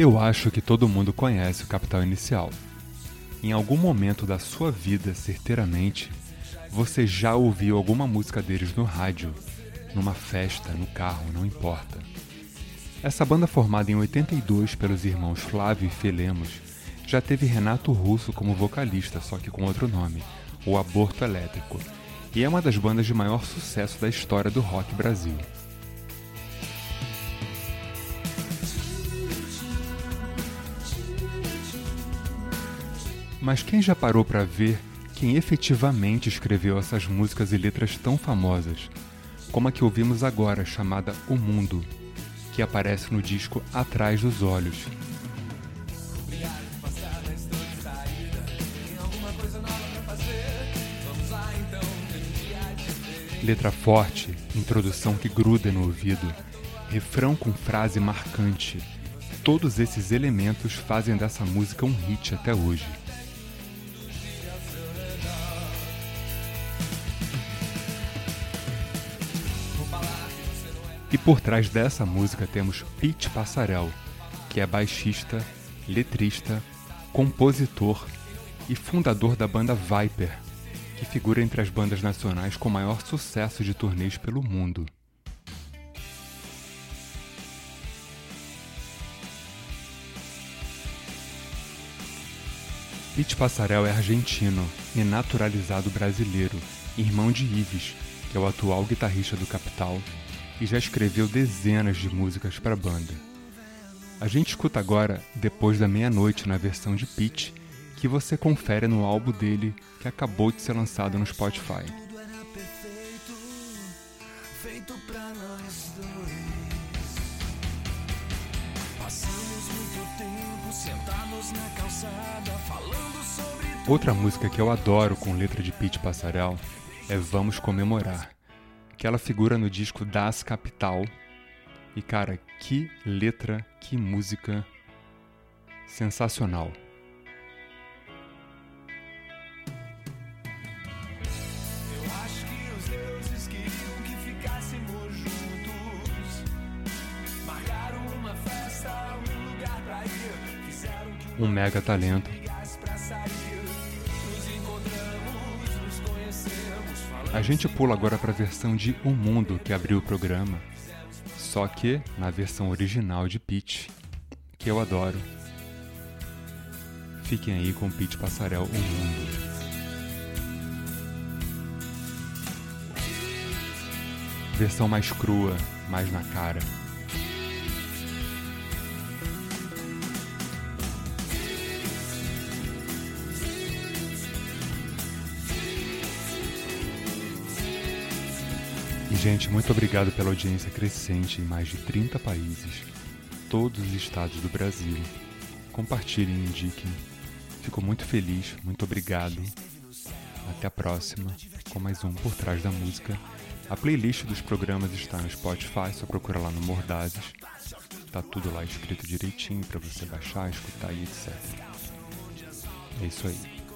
Eu acho que todo mundo conhece o Capital Inicial. Em algum momento da sua vida, certeiramente, você já ouviu alguma música deles no rádio, numa festa, no carro, não importa. Essa banda formada em 82 pelos irmãos Flávio e Felemos já teve Renato Russo como vocalista, só que com outro nome, o Aborto Elétrico, e é uma das bandas de maior sucesso da história do rock Brasil. Mas quem já parou para ver quem efetivamente escreveu essas músicas e letras tão famosas, como a que ouvimos agora, chamada O Mundo, que aparece no disco Atrás dos Olhos? Letra forte, introdução que gruda no ouvido, refrão com frase marcante. Todos esses elementos fazem dessa música um hit até hoje. E por trás dessa música temos Pete Passarel, que é baixista, letrista, compositor e fundador da banda Viper, que figura entre as bandas nacionais com maior sucesso de turnês pelo mundo. Pete Passarel é argentino e naturalizado brasileiro, irmão de Ives, que é o atual guitarrista do Capital, e já escreveu dezenas de músicas para a banda. A gente escuta agora Depois da Meia-Noite na versão de Pete, que você confere no álbum dele que acabou de ser lançado no Spotify. Outra música que eu adoro com letra de Pete Passarel é Vamos Comemorar, que ela figura no disco Das Capital. E cara, que letra, que música sensacional. um mega talento. A gente pula agora para a versão de O Mundo que abriu o programa, só que na versão original de Pete, que eu adoro. Fiquem aí com Pete Passarel O Mundo. Versão mais crua, mais na cara. Gente, muito obrigado pela audiência crescente em mais de 30 países, todos os estados do Brasil. Compartilhem indiquem. Fico muito feliz, muito obrigado. Até a próxima com mais um Por Trás da Música. A playlist dos programas está no Spotify, só procura lá no Mordazes. Tá tudo lá escrito direitinho para você baixar, escutar e etc. É isso aí.